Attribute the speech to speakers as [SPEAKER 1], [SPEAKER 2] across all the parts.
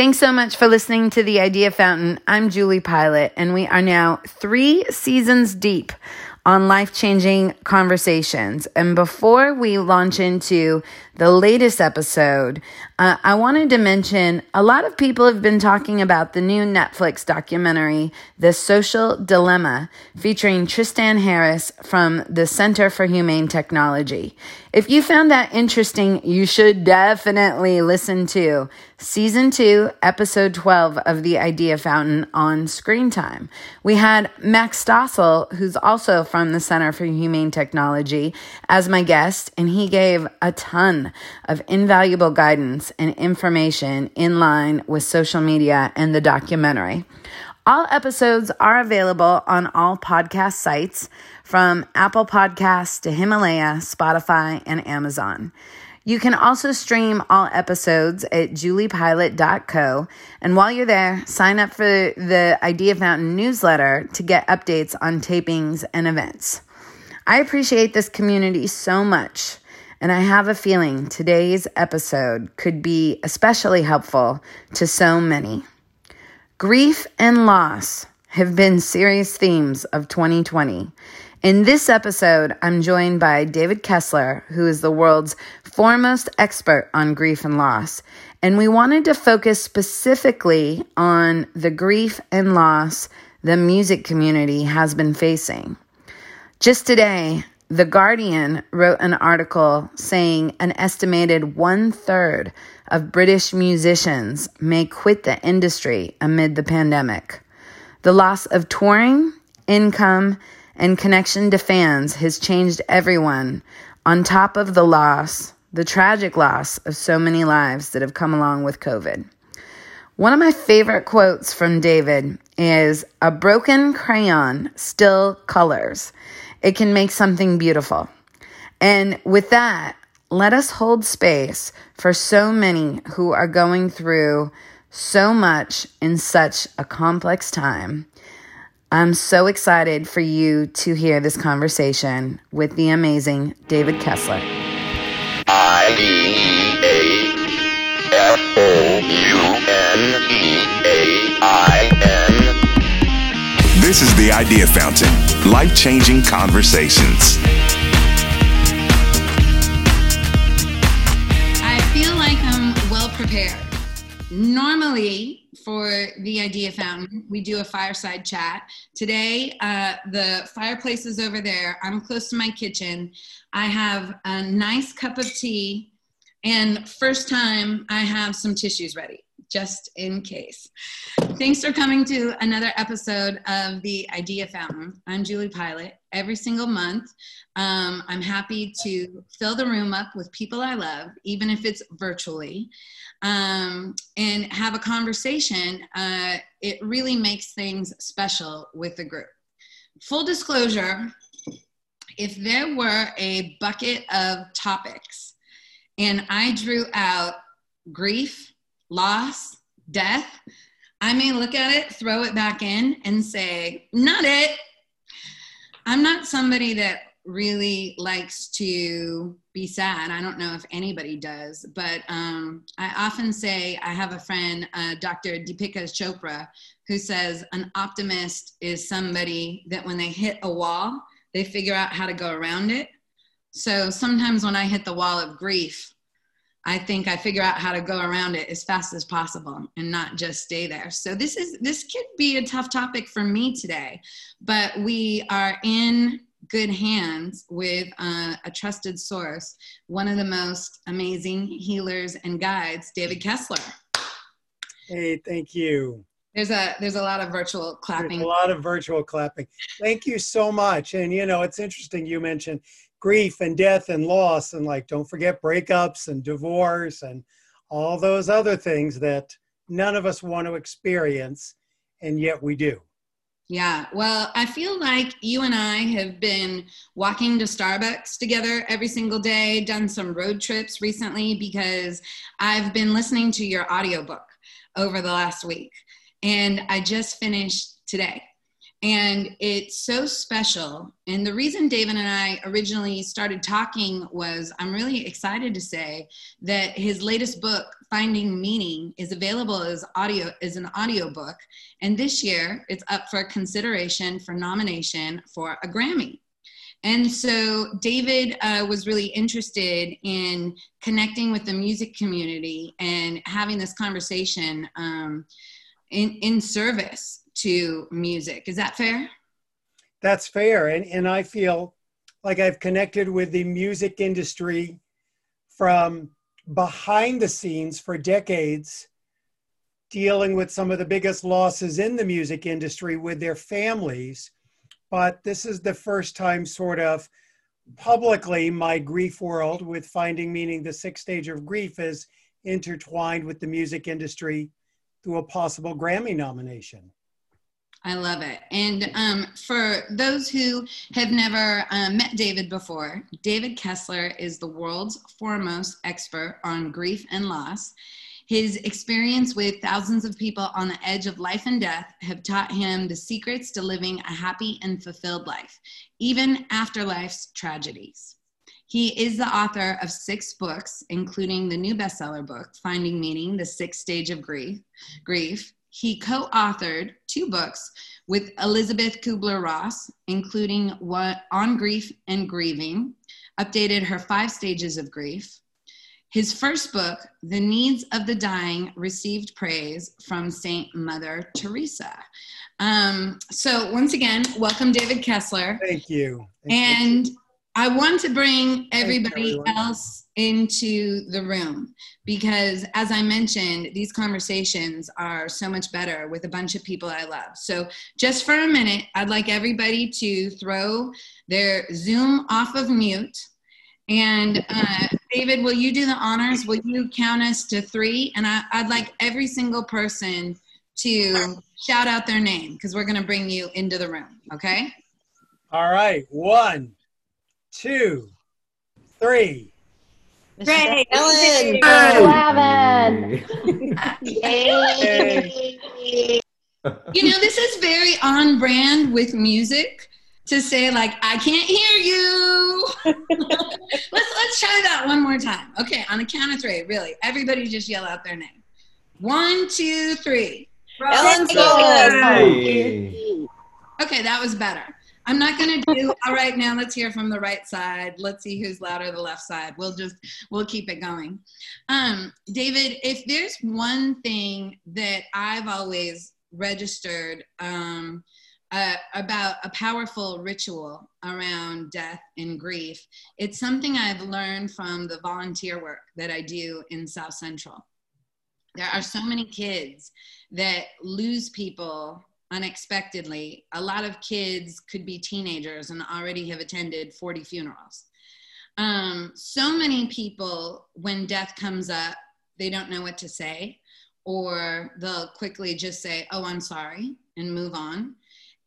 [SPEAKER 1] Thanks so much for listening to The Idea Fountain. I'm Julie Pilat, and we are now three seasons deep on life changing conversations. And before we launch into the latest episode, uh, I wanted to mention a lot of people have been talking about the new Netflix documentary, The Social Dilemma, featuring Tristan Harris from the Center for Humane Technology. If you found that interesting, you should definitely listen to season two, episode 12 of The Idea Fountain on Screen Time. We had Max Stossel, who's also from the Center for Humane Technology, as my guest, and he gave a ton of invaluable guidance and information in line with social media and the documentary. All episodes are available on all podcast sites from Apple Podcasts to Himalaya, Spotify, and Amazon. You can also stream all episodes at juliepilat.co. And while you're there, sign up for the Idea Fountain newsletter to get updates on tapings and events. I appreciate this community so much, and I have a feeling today's episode could be especially helpful to so many. Grief and loss have been serious themes of 2020. In this episode, I'm joined by David Kessler, who is the world's foremost expert on grief and loss. And we wanted to focus specifically on the grief and loss the music community has been facing. Just today, The Guardian wrote an article saying an estimated one third of British musicians may quit the industry amid the pandemic. The loss of touring, income, and connection to fans has changed everyone, on top of the loss, the tragic loss of so many lives that have come along with COVID. One of my favorite quotes from David is A broken crayon still colors. It can make something beautiful. And with that, let us hold space for so many who are going through so much in such a complex time. I'm so excited for you to hear this conversation with the amazing David Kessler. I D A F O U N E A I N. This is the Idea Fountain life changing conversations. I feel like I'm well prepared. Normally, for the Idea Fountain. We do a fireside chat. Today, uh, the fireplace is over there. I'm close to my kitchen. I have a nice cup of tea, and first time I have some tissues ready, just in case. Thanks for coming to another episode of the Idea Fountain. I'm Julie Pilat. Every single month, um, I'm happy to fill the room up with people I love, even if it's virtually um, and have a conversation, uh, it really makes things special with the group. Full disclosure if there were a bucket of topics and I drew out grief, loss, death, I may look at it, throw it back in, and say, not it. I'm not somebody that really likes to be sad. I don't know if anybody does, but um, I often say I have a friend, uh, Dr. Deepika Chopra, who says an optimist is somebody that when they hit a wall, they figure out how to go around it. So sometimes when I hit the wall of grief, I think I figure out how to go around it as fast as possible and not just stay there. So this is this could be a tough topic for me today, but we are in good hands with uh, a trusted source, one of the most amazing healers and guides, David Kessler.
[SPEAKER 2] Hey, thank you.
[SPEAKER 1] There's a there's a lot of virtual clapping.
[SPEAKER 2] There's a lot of virtual clapping. Thank you so much. And you know, it's interesting you mentioned grief and death and loss and like don't forget breakups and divorce and all those other things that none of us want to experience and yet we do.
[SPEAKER 1] Yeah, well, I feel like you and I have been walking to Starbucks together every single day, done some road trips recently because I've been listening to your audiobook over the last week. And I just finished today. And it's so special. And the reason David and I originally started talking was I'm really excited to say that his latest book, Finding Meaning, is available as audio as an audiobook, and this year it's up for consideration for nomination for a Grammy. And so David uh, was really interested in connecting with the music community and having this conversation um, in, in service to music. Is that fair?
[SPEAKER 2] That's fair. And, and I feel like I've connected with the music industry from behind the scenes for decades, dealing with some of the biggest losses in the music industry with their families. But this is the first time, sort of publicly, my grief world with Finding Meaning, the sixth stage of grief, is intertwined with the music industry through a possible Grammy nomination.
[SPEAKER 1] I love it. And um, for those who have never um, met David before, David Kessler is the world's foremost expert on grief and loss. His experience with thousands of people on the edge of life and death have taught him the secrets to living a happy and fulfilled life, even after life's tragedies. He is the author of six books, including the new bestseller book, Finding Meaning, The Sixth Stage of Grief, Grief he co authored two books with Elizabeth Kubler Ross, including what, On Grief and Grieving, updated her five stages of grief. His first book, The Needs of the Dying, received praise from Saint Mother Teresa. Um, so, once again, welcome, David Kessler.
[SPEAKER 2] Thank you.
[SPEAKER 1] Thank and you. I want to bring everybody else into the room because, as I mentioned, these conversations are so much better with a bunch of people I love. So, just for a minute, I'd like everybody to throw their Zoom off of mute. And uh, David, will you do the honors? Will you count us to three? And I, I'd like every single person to shout out their name because we're going to bring you into the room. Okay?
[SPEAKER 2] All right. One two, three.
[SPEAKER 3] Great. Ellen.
[SPEAKER 4] Eleven.
[SPEAKER 1] Yay. You know, this is very on brand with music to say like I can't hear you. let's let's try that one more time. Okay, on the count of three, really. Everybody just yell out their name. One, two, three.
[SPEAKER 3] Ellen
[SPEAKER 1] Okay, that was better. I'm not going to do, all right, now let's hear from the right side. Let's see who's louder, the left side. We'll just, we'll keep it going. Um, David, if there's one thing that I've always registered um, uh, about a powerful ritual around death and grief, it's something I've learned from the volunteer work that I do in South Central. There are so many kids that lose people unexpectedly. A lot of kids could be teenagers and already have attended 40 funerals. Um, so many people, when death comes up, they don't know what to say, or they'll quickly just say, Oh, I'm sorry, and move on.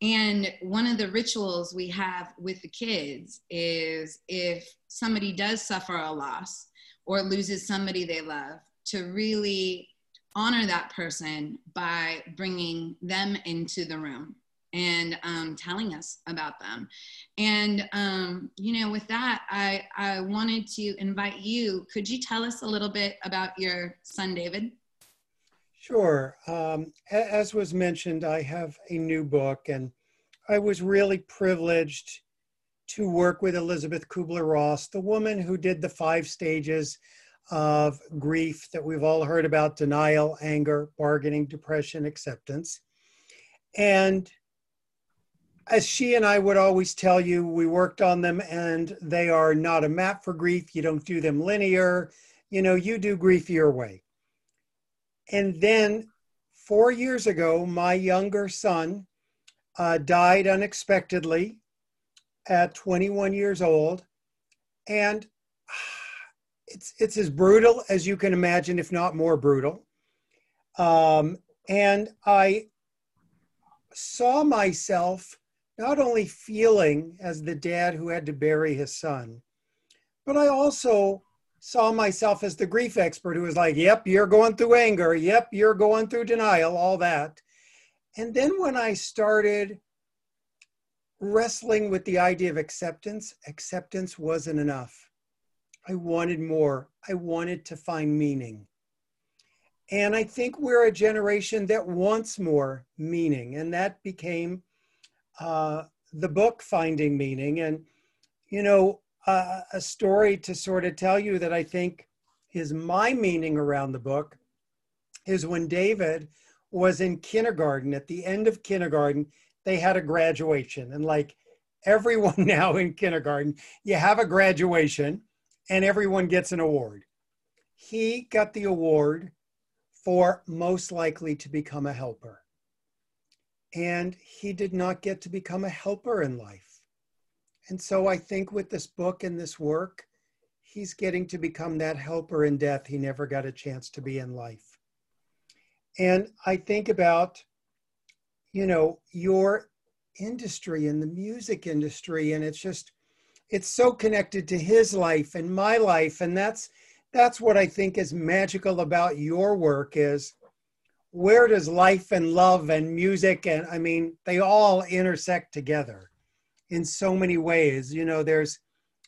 [SPEAKER 1] And one of the rituals we have with the kids is if somebody does suffer a loss or loses somebody they love, to really honor that person by bringing them into the room and um, telling us about them. And, um, you know, with that, I, I wanted to invite you. Could you tell us a little bit about your son, David?
[SPEAKER 2] Sure. Um, as was mentioned, I have a new book, and I was really privileged to work with Elizabeth Kubler Ross, the woman who did the five stages of grief that we've all heard about denial, anger, bargaining, depression, acceptance. And as she and I would always tell you, we worked on them and they are not a map for grief. You don't do them linear. You know, you do grief your way. And then four years ago, my younger son uh, died unexpectedly at 21 years old. And it's it's as brutal as you can imagine, if not more brutal. Um, and I saw myself not only feeling as the dad who had to bury his son, but I also saw myself as the grief expert who was like, "Yep, you're going through anger. Yep, you're going through denial. All that." And then when I started wrestling with the idea of acceptance, acceptance wasn't enough I wanted more. I wanted to find meaning. And I think we're a generation that wants more meaning. And that became uh, the book, Finding Meaning. And, you know, uh, a story to sort of tell you that I think is my meaning around the book is when David was in kindergarten, at the end of kindergarten, they had a graduation. And like everyone now in kindergarten, you have a graduation and everyone gets an award. He got the award for most likely to become a helper. And he did not get to become a helper in life. And so I think with this book and this work, he's getting to become that helper in death he never got a chance to be in life. And I think about, you know, your industry and the music industry, and it's just, it's so connected to his life and my life. And that's, that's what I think is magical about your work is where does life and love and music and I mean, they all intersect together in so many ways. You know, there's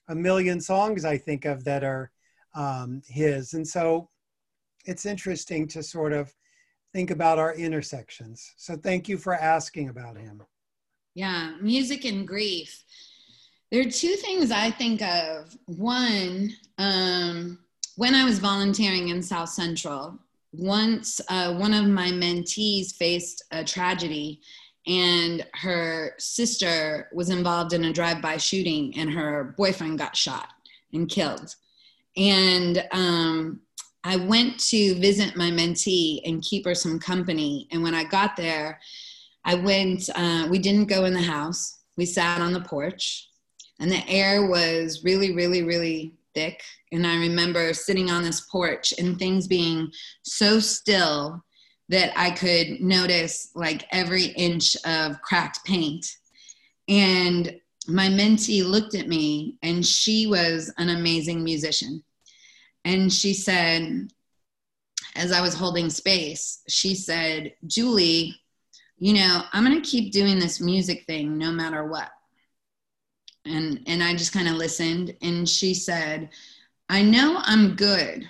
[SPEAKER 2] a million songs I think of that are um, his. And so it's interesting to sort of think about our intersections. So thank you for asking about him.
[SPEAKER 1] Yeah, music and grief. There are two things I think of. One, um, when I was volunteering in South Central, once uh, one of my mentees faced a tragedy and her sister was involved in a drive-by shooting and her boyfriend got shot and killed. And um, i went to visit my mentee and keep her some company. And when i got there i went uh, we didn't go in the house. We sat on the porch and the air was really really really thick and i remember sitting on this porch and things being so still that I could notice like every inch of cracked paint. And my mentee looked at me, and she was an amazing musician. And she said, as I was holding space, she said, Julie, you know, I'm going to keep doing this music thing no matter what. And, and I just kind of listened, and she said, I know I'm good.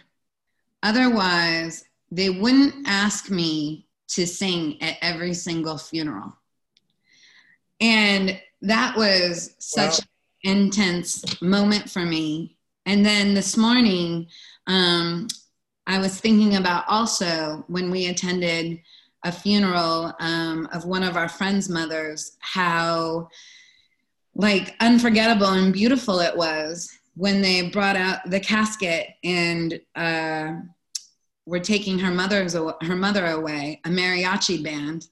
[SPEAKER 1] Otherwise, they wouldn't ask me to sing at every single funeral. And that was such wow. an intense moment for me. And then this morning, um, I was thinking about also when we attended a funeral um, of one of our friends' mothers, how like unforgettable and beautiful it was when they brought out the casket and uh, were taking her mother's her mother away, a mariachi band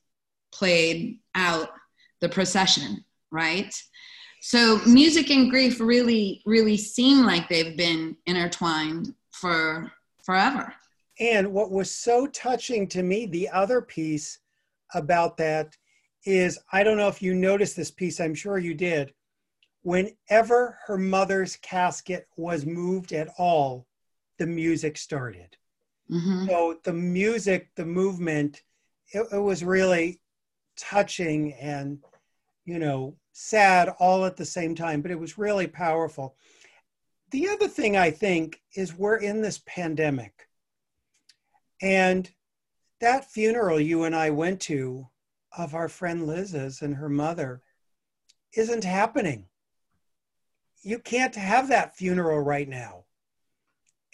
[SPEAKER 1] played out the procession, right? So music and grief really, really seem like they've been intertwined for forever.
[SPEAKER 2] And what was so touching to me, the other piece about that is I don't know if you noticed this piece, I'm sure you did. Whenever her mother's casket was moved at all, the music started. Mm-hmm. So the music, the movement, it, it was really touching and, you know, sad all at the same time, but it was really powerful. The other thing I think is we're in this pandemic. And that funeral you and I went to of our friend Liz's and her mother isn't happening. You can't have that funeral right now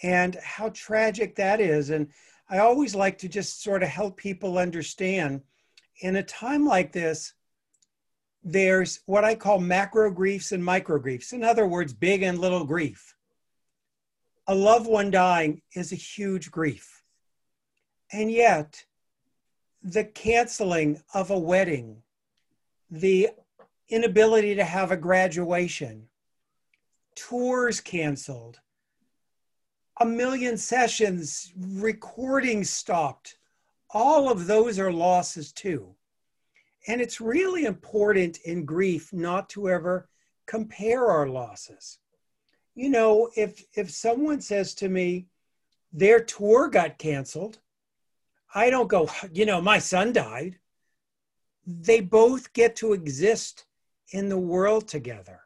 [SPEAKER 2] and how tragic that is. And I always like to just sort of help people understand in a time like this, there's what I call macro griefs and micro griefs. In other words, big and little grief. A loved one dying is a huge grief. And yet, the canceling of a wedding, the inability to have a graduation, tours canceled, a million sessions, recordings stopped. All of those are losses too. And it's really important in grief not to ever compare our losses. You know, if if someone says to me, their tour got canceled, I don't go, you know, my son died. They both get to exist in the world together.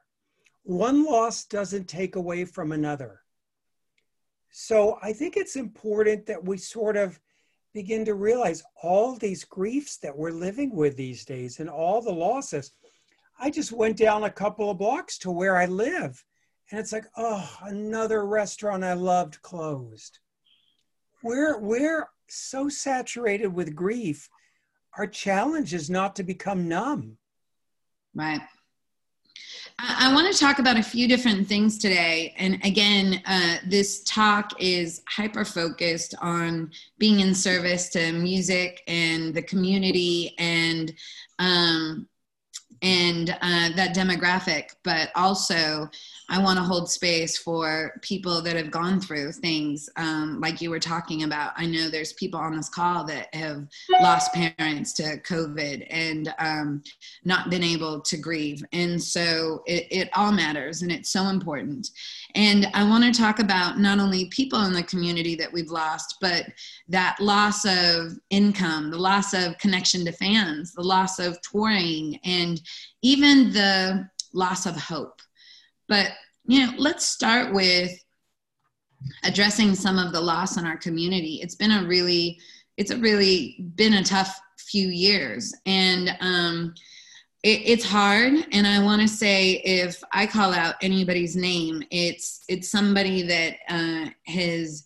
[SPEAKER 2] One loss doesn't take away from another. So I think it's important that we sort of begin to realize all these griefs that we're living with these days and all the losses. I just went down a couple of blocks to where I live, and it's like, oh, another restaurant I loved closed. We're we're so saturated with grief. Our challenge is not to become numb.
[SPEAKER 1] Right. I, want to talk about a few different things today. And again, uh, this talk is hyper focused on being in service to music and the community and um, and uh, that demographic, but also I want to hold space for people that have gone through things um, like you were talking about. I know there's people on this call that have lost parents to COVID and um, not been able to grieve. And so it, it all matters and it's so important. And I want to talk about not only people in the community that we've lost, but that loss of income, the loss of connection to fans, the loss of touring, and even the loss of hope. But, you know, let's start with addressing some of the loss in our community. It's been a really, it's a really been a tough few years. And, um, it, it's hard and i want to say if i call out anybody's name it's it's somebody that uh, has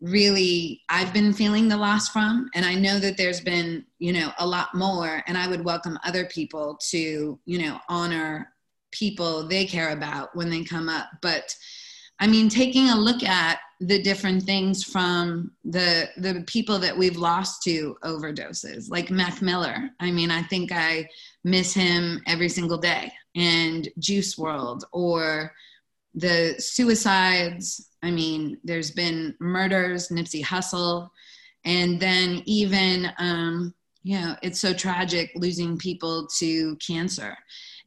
[SPEAKER 1] really i've been feeling the loss from and i know that there's been you know a lot more and i would welcome other people to you know honor people they care about when they come up but i mean taking a look at the different things from the the people that we've lost to overdoses like mac miller. I mean i think i miss him every single day. And Juice WRLD or the suicides. I mean there's been murders nipsey hussle. And then even um you know it's so tragic losing people to cancer.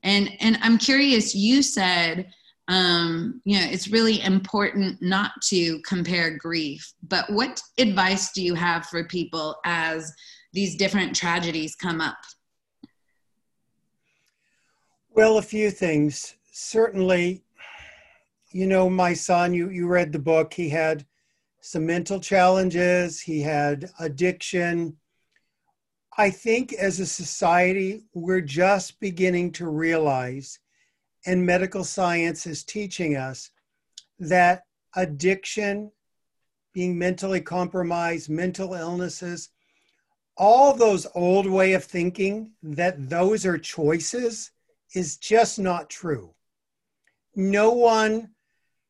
[SPEAKER 1] And and i'm curious you said um, you know, it's really important not to compare grief. But what advice do you have for people as these different tragedies come up?
[SPEAKER 2] Well, a few things. Certainly, you know, my son, you, you read the book, he had some mental challenges, he had addiction. I think as a society, we're just beginning to realize and medical science is teaching us that addiction, being mentally compromised, mental illnesses, all those old way of thinking that those are choices is just not true. No one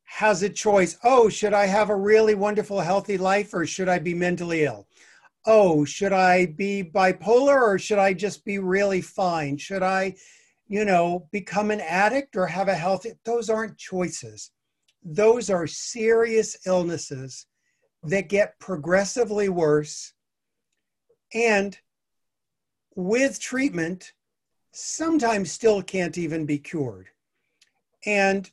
[SPEAKER 2] has a choice. Oh, should I have a really wonderful, healthy life or should I be mentally ill? Oh, should I be bipolar or should I just be really fine? Should I you know, become an addict or have a health, those aren't choices. Those are serious illnesses that get progressively worse. And with treatment, sometimes still can't even be cured. And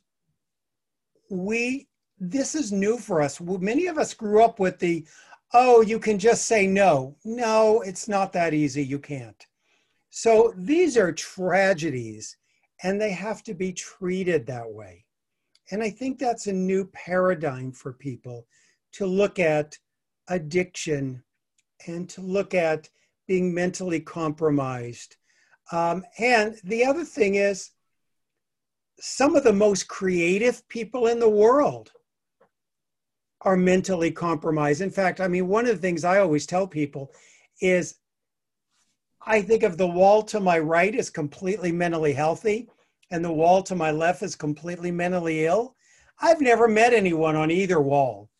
[SPEAKER 2] we, this is new for us. Many of us grew up with the, oh, you can just say no. No, it's not that easy. You can't. So these are tragedies and they have to be treated that way. And I think that's a new paradigm for people to look at addiction and to look at being mentally compromised. Um, and the other thing is, some of the most creative people in the world are mentally compromised. In fact, I mean, one of the things I always tell people is I think of the wall to my right as completely mentally healthy and the wall to my left is completely mentally ill. I've never met anyone on either wall.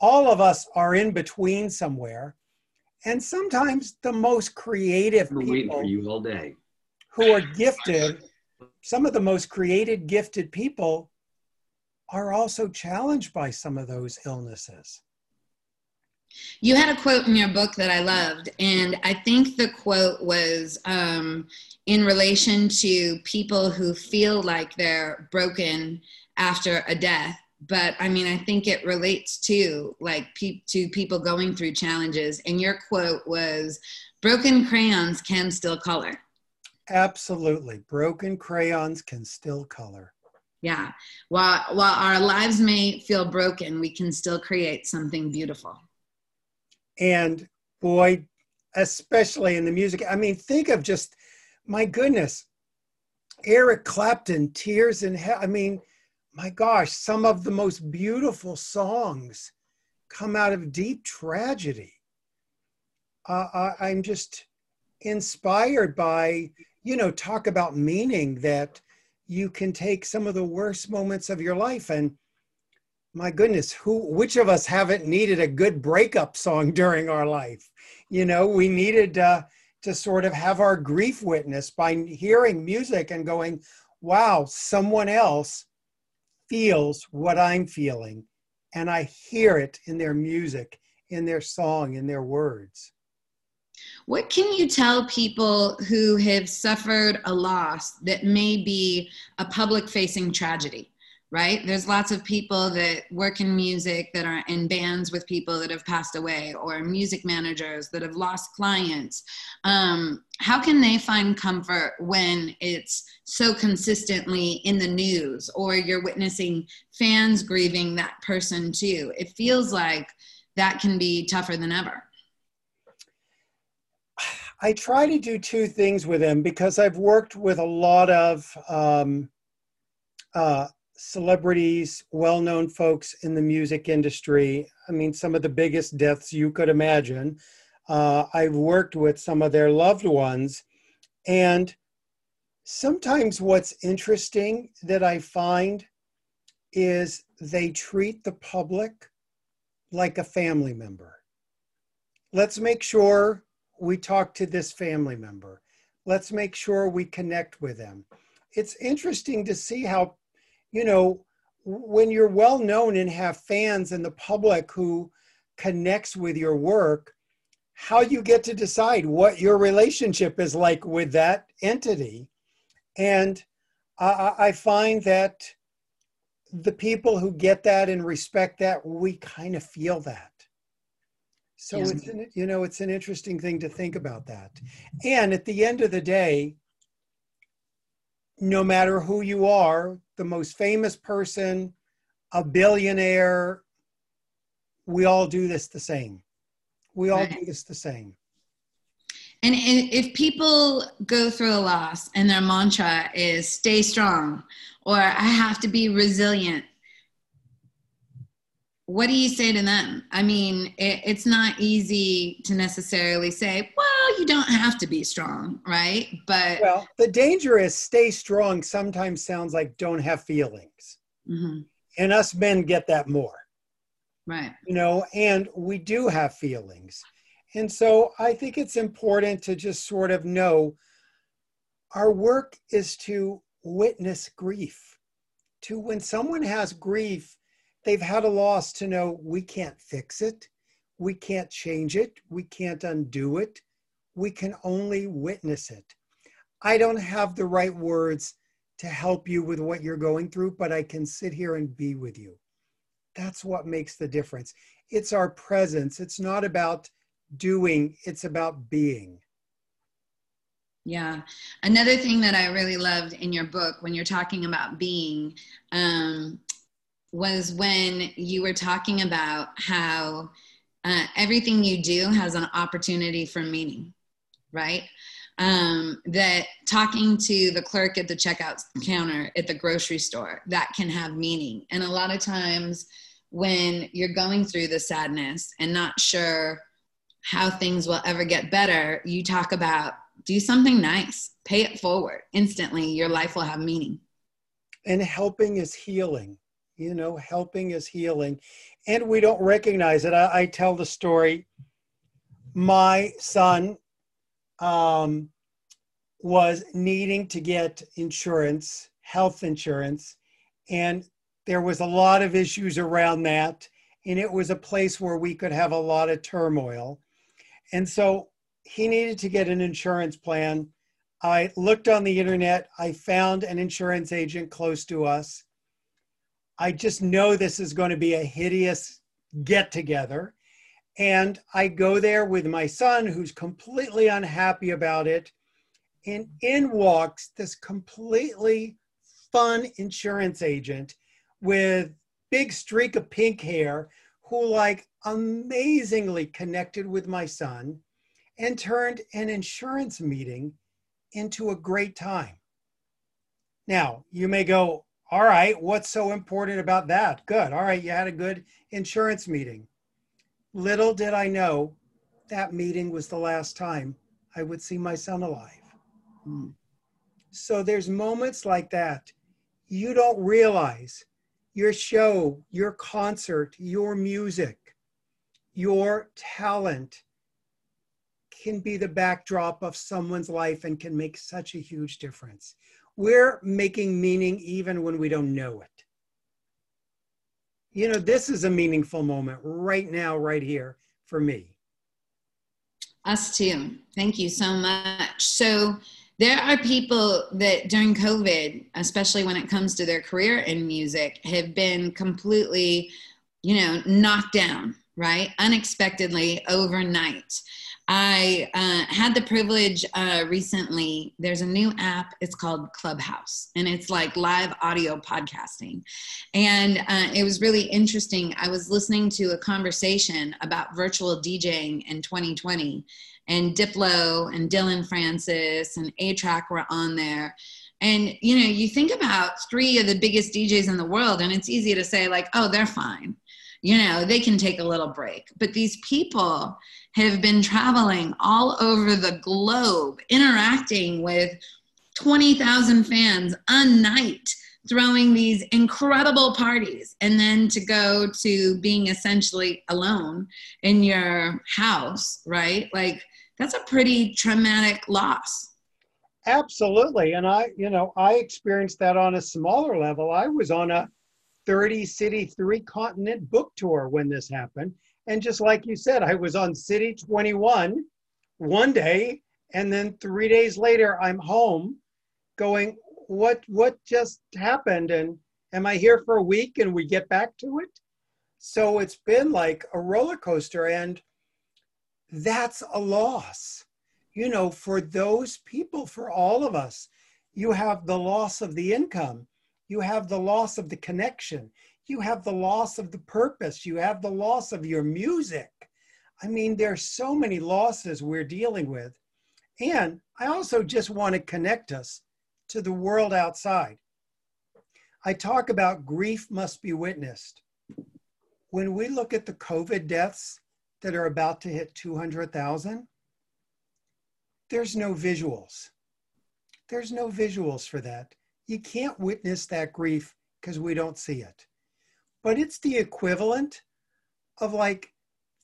[SPEAKER 2] All of us are in between somewhere. And sometimes the most creative people
[SPEAKER 5] for you all day.
[SPEAKER 2] who are gifted, some of the most created, gifted people are also challenged by some of those illnesses.
[SPEAKER 1] You had a quote in your book that I loved, and I think the quote was um, in relation to people who feel like they're broken after a death. But I mean, I think it relates to like pe- to people going through challenges. And your quote was, "Broken crayons can still color."
[SPEAKER 2] Absolutely, broken crayons can still color.
[SPEAKER 1] Yeah, while while our lives may feel broken, we can still create something beautiful.
[SPEAKER 2] And boy, especially in the music. I mean, think of just, my goodness, Eric Clapton, Tears in Heaven. I mean, my gosh, some of the most beautiful songs come out of deep tragedy. Uh, I, I'm just inspired by, you know, talk about meaning that you can take some of the worst moments of your life and my goodness who which of us haven't needed a good breakup song during our life you know we needed uh, to sort of have our grief witness by hearing music and going wow someone else feels what i'm feeling and i hear it in their music in their song in their words
[SPEAKER 1] what can you tell people who have suffered a loss that may be a public facing tragedy? Right? There's lots of people that work in music that are in bands with people that have passed away, or music managers that have lost clients. Um, how can they find comfort when it's so consistently in the news, or you're witnessing fans grieving that person too? It feels like that can be tougher than ever.
[SPEAKER 2] I try to do two things with them because I've worked with a lot of um, uh, celebrities, well known folks in the music industry. I mean, some of the biggest deaths you could imagine. Uh, I've worked with some of their loved ones. And sometimes what's interesting that I find is they treat the public like a family member. Let's make sure we talk to this family member. Let's make sure we connect with them. It's interesting to see how, you know, when you're well known and have fans and the public who connects with your work, how you get to decide what your relationship is like with that entity. And I, I find that the people who get that and respect that, we kind of feel that. So it's an, you know it's an interesting thing to think about that. And at the end of the day, no matter who you are, the most famous person, a billionaire, we all do this the same. We all right. do this the same.
[SPEAKER 1] And if people go through a loss and their mantra is stay strong or I have to be resilient, what do you say to them? I mean, it, it's not easy to necessarily say, well, you don't have to be strong, right? But
[SPEAKER 2] well, the danger is stay strong sometimes sounds like don't have feelings. Mm-hmm. And us men get that more.
[SPEAKER 1] Right.
[SPEAKER 2] You know, and we do have feelings. And so I think it's important to just sort of know our work is to witness grief. To when someone has grief, they've had a loss to know we can't fix it, we can't change it, we can't undo it, we can only witness it. I don't have the right words to help you with what you're going through, but I can sit here and be with you. That's what makes the difference. It's our presence. It's not about doing, it's about being.
[SPEAKER 1] Yeah. Another thing that I really loved in your book when you're talking about being, um, was when you were talking about how uh, everything you do has an opportunity for meaning, right? Um, that talking to the clerk at the checkout counter at the grocery store that can have meaning. And a lot of times when you're going through the sadness and not sure how things will ever get better, you talk about do something nice, pay it forward. Instantly, your life will have meaning.
[SPEAKER 2] And helping is healing you know, helping is healing. And we don't recognize it. I, I tell the story. My son um, was needing to get insurance, health insurance, and there was a lot of issues around that. And it was a place where we could have a lot of turmoil. And so he needed to get an insurance plan. I looked on the internet. I found an insurance agent close to us. I just know this is going to be a hideous get together. And I go there with my son, who's completely unhappy about it. And in walks this completely fun insurance agent with big streak of pink hair who like amazingly connected with my son and turned an insurance meeting into a great time. Now, you may go, all right, what's so important about that? Good. All right, you had a good insurance meeting. Little did I know that meeting was the last time I would see my son alive.
[SPEAKER 1] Mm.
[SPEAKER 2] So there's moments like that. You don't realize your show, your concert, your music, your talent can be the backdrop of someone's life and can make such a huge difference. We're making meaning even when we don't know it. You know, this is a meaningful moment right now, right here for me.
[SPEAKER 1] Us too. Thank you so much. So, there are people that during COVID, especially when it comes to their career in music, have been completely, you know, knocked down, right? Unexpectedly overnight. I uh, had the privilege uh, recently. There's a new app. It's called Clubhouse, and it's like live audio podcasting. And uh, it was really interesting. I was listening to a conversation about virtual DJing in 2020, and Diplo and Dillon Francis and A-Trak were on there. And you know, you think about three of the biggest DJs in the world, and it's easy to say like, "Oh, they're fine." You know, they can take a little break. But these people have been traveling all over the globe, interacting with 20,000 fans a night, throwing these incredible parties, and then to go to being essentially alone in your house, right? Like, that's a pretty traumatic loss.
[SPEAKER 2] Absolutely. And I, you know, I experienced that on a smaller level. I was on a 30 city, three continent book tour when this happened. And just like you said, I was on City 21 one day, and then three days later, I'm home going, what, what just happened? And am I here for a week and we get back to it? So it's been like a roller coaster, and that's a loss. You know, for those people, for all of us, you have the loss of the income, you have the loss of the connection, you have the loss of the purpose, you have the loss of your music. I mean, there's so many losses we're dealing with. And I also just want to connect us to the world outside. I talk about grief must be witnessed. When we look at the COVID deaths that are about to hit 200,000, there's no visuals. There's no visuals for that. You can't witness that grief because we don't see it but it's the equivalent of like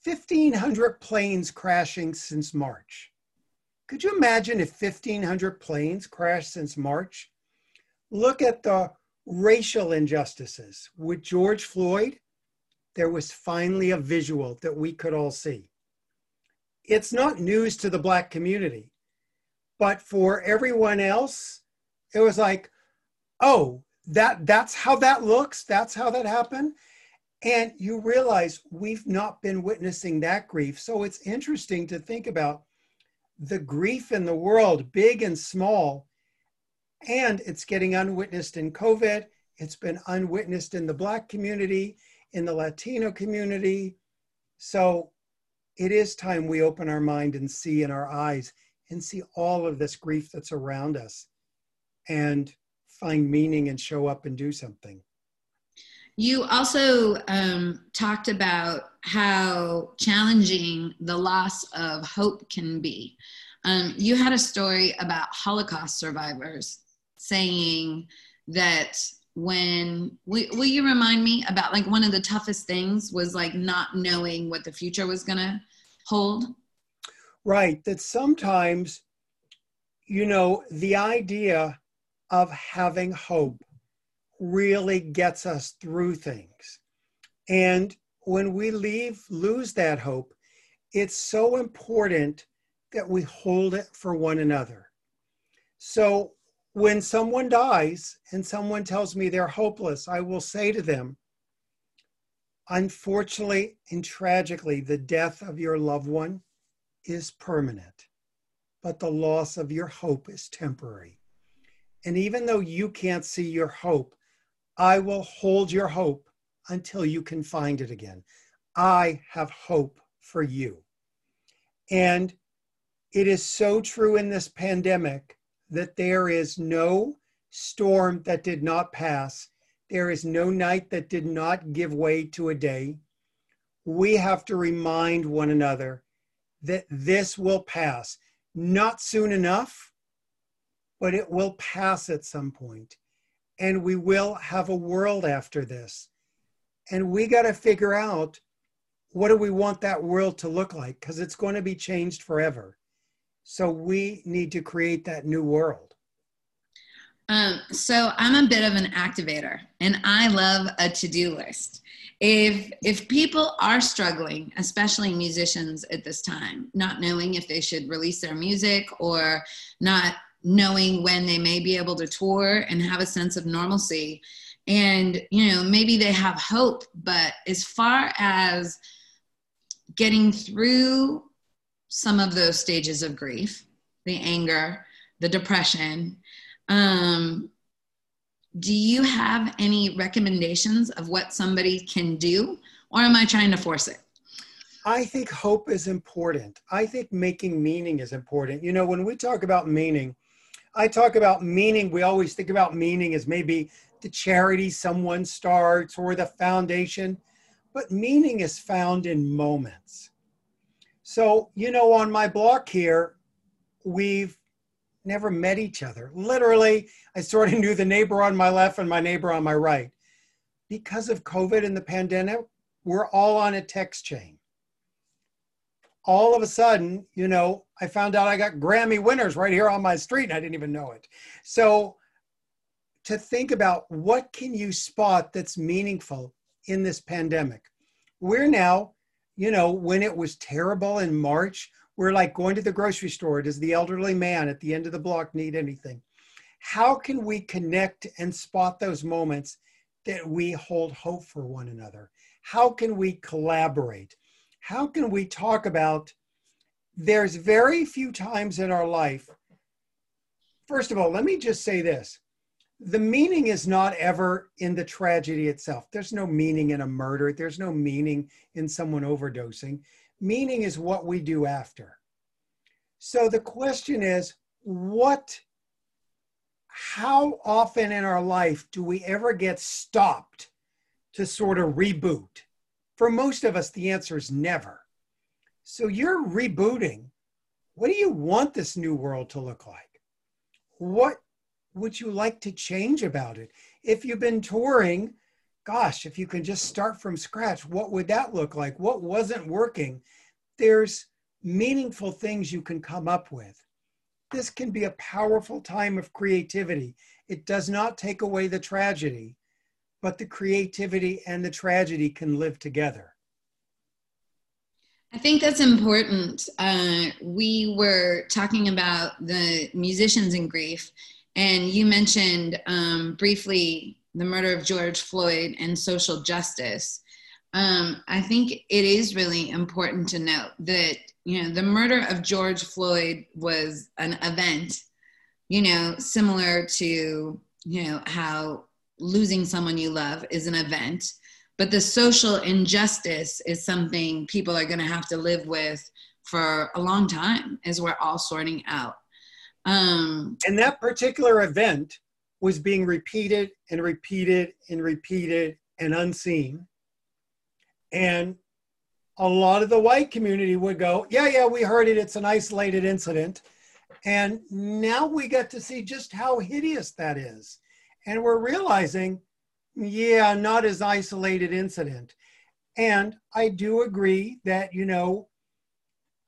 [SPEAKER 2] 1,500 planes crashing since March. Could you imagine if 1,500 planes crashed since March? Look at the racial injustices. With George Floyd, there was finally a visual that we could all see. It's not news to the Black community, but for everyone else, it was like, oh, that that's how that looks. That's how that happened. And you realize we've not been witnessing that grief. So it's interesting to think about the grief in the world big and small and it's getting unwitnessed in covid. It's been unwitnessed in the black community in the latino community. So it is time we open our mind and see in our eyes and see all of this grief that's around us. And find meaning and show up and do something.
[SPEAKER 1] You also um, talked about how challenging the loss of hope can be. Um, you had a story about Holocaust survivors saying that when will, will you remind me about like one of the toughest things was like not knowing what the future was going to hold
[SPEAKER 2] right that sometimes you know the idea of having hope really gets us through things. And when we leave, lose that hope, it's so important that we hold it for one another. So when someone dies and someone tells me they're hopeless, I will say to them, unfortunately and tragically, the death of your loved one is permanent, but the loss of your hope is temporary. And even though you can't see your hope, I will hold your hope until you can find it again. I have hope for you. And it is so true in this pandemic that there is no storm that did not pass. There is no night that did not give way to a day. We have to remind one another that this will pass. Not soon enough, but it will pass at some point. And we will have a world after this. And we got to figure out what do we want that world to look like? Because it's going to be changed forever. So we need to create that new world.
[SPEAKER 1] Um, so I'm a bit of an activator and I love a to-do list. If if people are struggling, especially musicians at this time, not knowing if they should release their music or not knowing when they may be able to tour and have a sense of normalcy. And you know maybe they have hope but as far as getting through some of those stages of grief the anger the depression um, do you have any recommendations of what somebody can do or am i trying to force it?
[SPEAKER 2] I think hope is important. I think making meaning is important. You know when we talk about meaning i talk about meaning we always think about meaning as maybe the charity someone starts or the foundation, but meaning is found in moments. So, you know, on my block here, we've never met each other. Literally, I sort of knew the neighbor on my left and my neighbor on my right. Because of COVID and the pandemic, we're all on a text chain. All of a sudden, you know, I found out I got Grammy winners right here on my street and I didn't even know it. So to think about what can you spot that's meaningful in this pandemic. We're now, you know, when it was terrible in March, we're like going to the grocery store. Does the elderly man at the end of the block need anything? How can we connect and spot those moments that we hold hope for one another? How can we collaborate? How can we talk about there's very few times in our life. First of all, let me just say this the meaning is not ever in the tragedy itself. There's no meaning in a murder, there's no meaning in someone overdosing. Meaning is what we do after. So the question is what, how often in our life do we ever get stopped to sort of reboot? For most of us, the answer is never. So you're rebooting. What do you want this new world to look like? What would you like to change about it? If you've been touring, gosh, if you can just start from scratch, what would that look like? What wasn't working? There's meaningful things you can come up with. This can be a powerful time of creativity. It does not take away the tragedy, but the creativity and the tragedy can live together.
[SPEAKER 1] I think that's important. Uh, we were talking about the musicians in grief, and you mentioned um, briefly the murder of George Floyd and social justice. Um, I think it is really important to note that you know the murder of George Floyd was an event, you know, similar to you know how losing someone you love is an event, but the social injustice is something people are going to have to live with for a long time as we're all sorting out.
[SPEAKER 2] Um, and that particular event was being repeated and repeated and repeated and unseen. And a lot of the white community would go, Yeah, yeah, we heard it. It's an isolated incident. And now we get to see just how hideous that is. And we're realizing, yeah, not as isolated incident. And I do agree that, you know,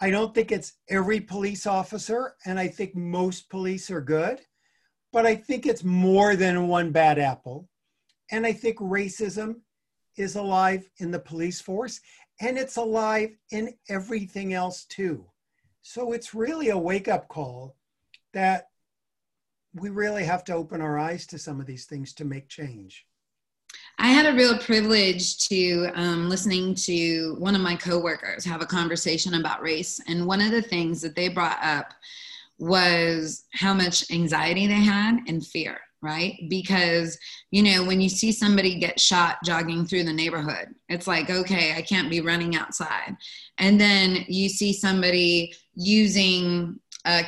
[SPEAKER 2] I don't think it's every police officer, and I think most police are good, but I think it's more than one bad apple. And I think racism is alive in the police force, and it's alive in everything else too. So it's really a wake up call that we really have to open our eyes to some of these things to make change.
[SPEAKER 1] I had a real privilege to um, listening to one of my coworkers have a conversation about race, and one of the things that they brought up was how much anxiety they had and fear right? Because, you know, when you see somebody get shot jogging through the neighborhood, it's like, okay, I can't be running outside. And then you see somebody using a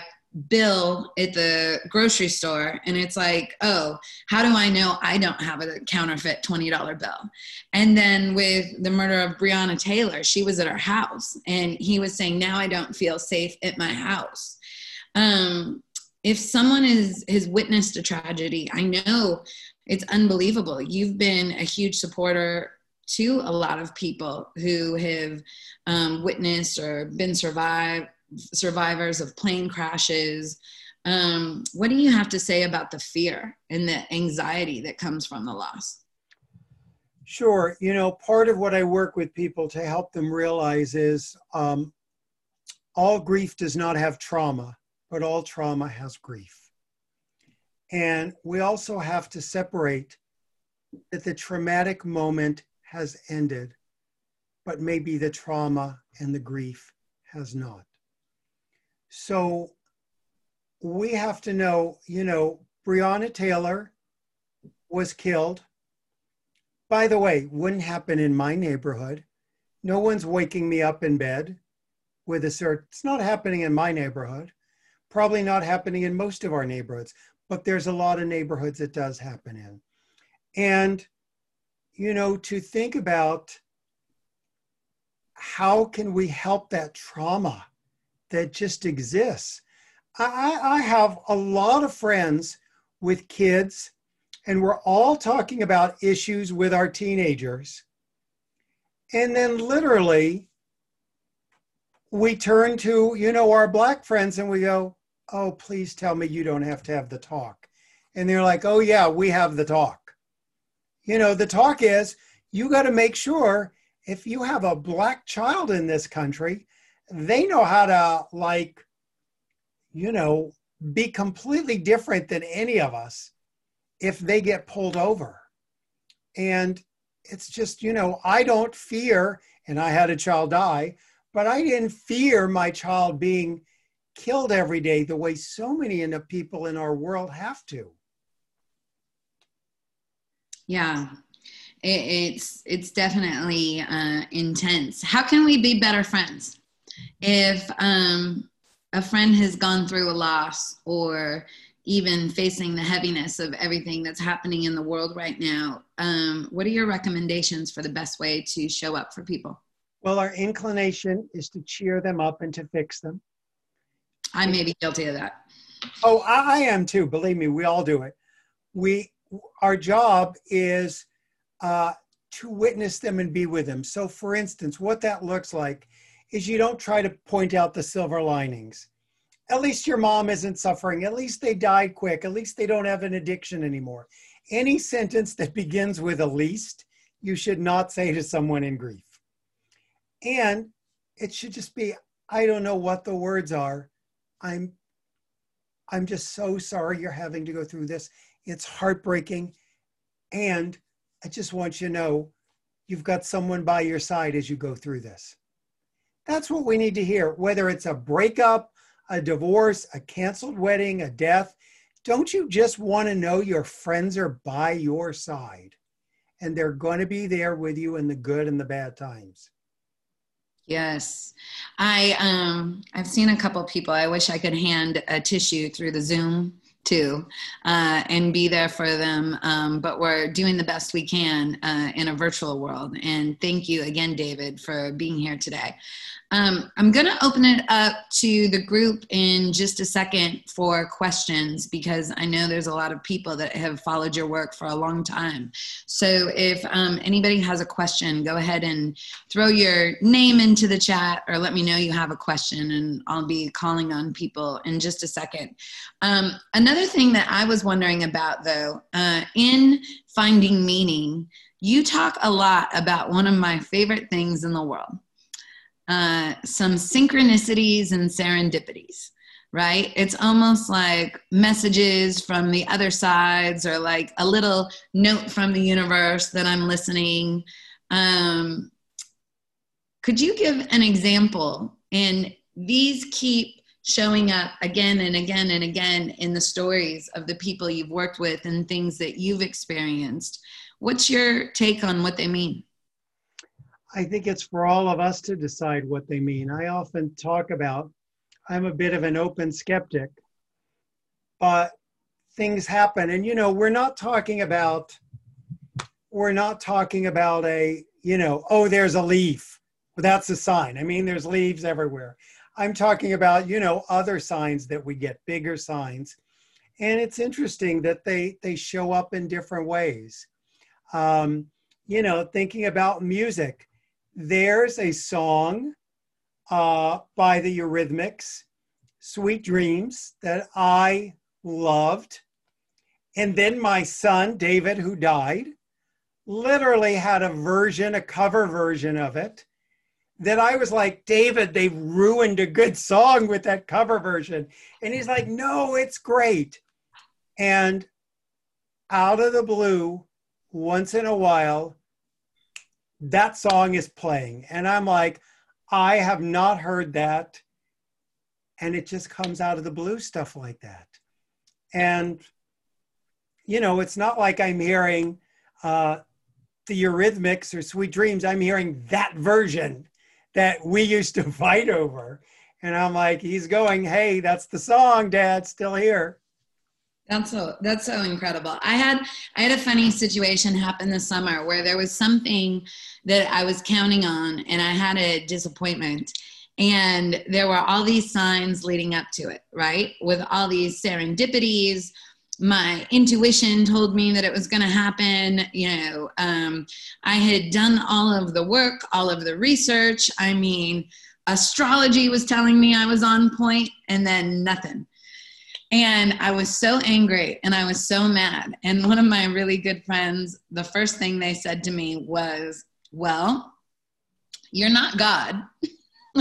[SPEAKER 1] bill at the grocery store and it's like oh how do i know i don't have a counterfeit $20 bill? And then with the murder of breonna taylor she was at her house and he was saying now i don't feel safe at my house. Um, if someone is has witnessed a tragedy i know it's unbelievable. You've been a huge supporter to a lot of people who have um, witnessed or been survived survivors of plane crashes. Um, what do you have to say about the fear and the anxiety that comes from the loss?
[SPEAKER 2] Sure. You know, part of what I work with people to help them realize is um, all grief does not have trauma, but all trauma has grief. And we also have to separate that the traumatic moment has ended, but maybe the trauma and the grief has not. So we have to know, you know, Breonna Taylor was killed. By the way, wouldn't happen in my neighborhood. No one's waking me up in bed with a cert. It's not happening in my neighborhood. Probably not happening in most of our neighborhoods, but there's a lot of neighborhoods it does happen in. And, you know, to think about how can we help that trauma that just exists. I, I have a lot of friends with kids, and we're all talking about issues with our teenagers. And then literally, we turn to, you know, our black friends and we go, oh, please tell me you don't have to have the talk. And they're like, oh, yeah, we have the talk. You know, the talk is you got to make sure if you have a black child in this country they know how to like you know be completely different than any of us if they get pulled over. And it's just you know i don't fear and i had a child die but i didn't fear my child being killed every day the way so many the people in our world have to.
[SPEAKER 1] Yeah. It's it's definitely uh, intense. How can we be better friends if um, a friend has gone through a loss or even facing the heaviness of everything that's happening in the world right now, um, what are your recommendations for the best way to show up for people?
[SPEAKER 2] Well, our inclination is to cheer them up and to fix them.
[SPEAKER 1] I may be guilty of that.
[SPEAKER 2] Oh, I, am too. Believe me, we all do it. We, our job is uh, to witness them and be with them. So, for instance, what that looks like is you don't try to point out the silver linings. At least your mom isn't suffering. At least they died quick. At least they don't have an addiction anymore. Any sentence that begins with at least, you should not say to someone in grief. And it should just be, I don't know what the words are. I'm I'm just so sorry you're having to go through this. It's heartbreaking. And I just want you to know you've got someone by your side as you go through this. That's what we need to hear, whether it's a breakup, a divorce, a canceled wedding, a death. Don't you just want to know your friends are by your side and they're going to be there with you in the good and the bad times?
[SPEAKER 1] Yes. I um I've seen a couple people. I wish I could hand a tissue through the Zoom too uh, and be there for them. Um, but we're doing the best we can uh, in a virtual world. And thank you again, David, for being here today. Um, I'm going to open it up to the group in just a second for questions because I know there's a lot of people that have followed your work for a long time. So if um, anybody has a question, go ahead and throw your name into the chat or let me know you have a question and I'll be calling on people in just a second. Um, another thing that I was wondering about though, uh, in finding meaning, you talk a lot about one of my favorite things in the world uh, some synchronicities and serendipities right? It's almost like messages from the other sides or like a little note from the universe that I'm listening. Um, could you give an example? And these keep showing up again and again and again in the stories of the people you've worked with and things that you've experienced. What's your take on what they mean?
[SPEAKER 2] I think it's for all of us to decide what they mean. I often talk about I'm a bit of an open skeptic, but things happen. And, you know, we're not talking about, we're not talking about a, you know, oh, there's a leaf. That's a sign. I mean, there's leaves everywhere. I'm talking about, you know, other signs that we get, bigger signs. And it's interesting that they, they show up in different ways. Um, you know, thinking about music, there's a song uh, by the Eurythmics, Sweet Dreams, that I loved. And then my son, David, who died, literally had a version, a cover version of it. That I was like, David, they've ruined a good song with that cover version. And he's like, no, it's great. And out of the blue, once in a while, that song is playing. And I'm like, I have not heard that. And it just comes out of the blue, stuff like that. And, you know, it's not like I'm hearing uh, the Eurythmics or Sweet Dreams. I'm hearing that version that we used to fight over. And I'm like, he's going, hey, that's the song, Dad, still here.
[SPEAKER 1] That's so that's so incredible. I had I had a funny situation happen this summer where there was something that I was counting on and I had a disappointment. And there were all these signs leading up to it, right? With all these serendipities. My intuition told me that it was going to happen. You know, um, I had done all of the work, all of the research. I mean, astrology was telling me I was on point, and then nothing and I was so angry and I was so mad. And one of my really good friends, the first thing they said to me was, Well, you're not God.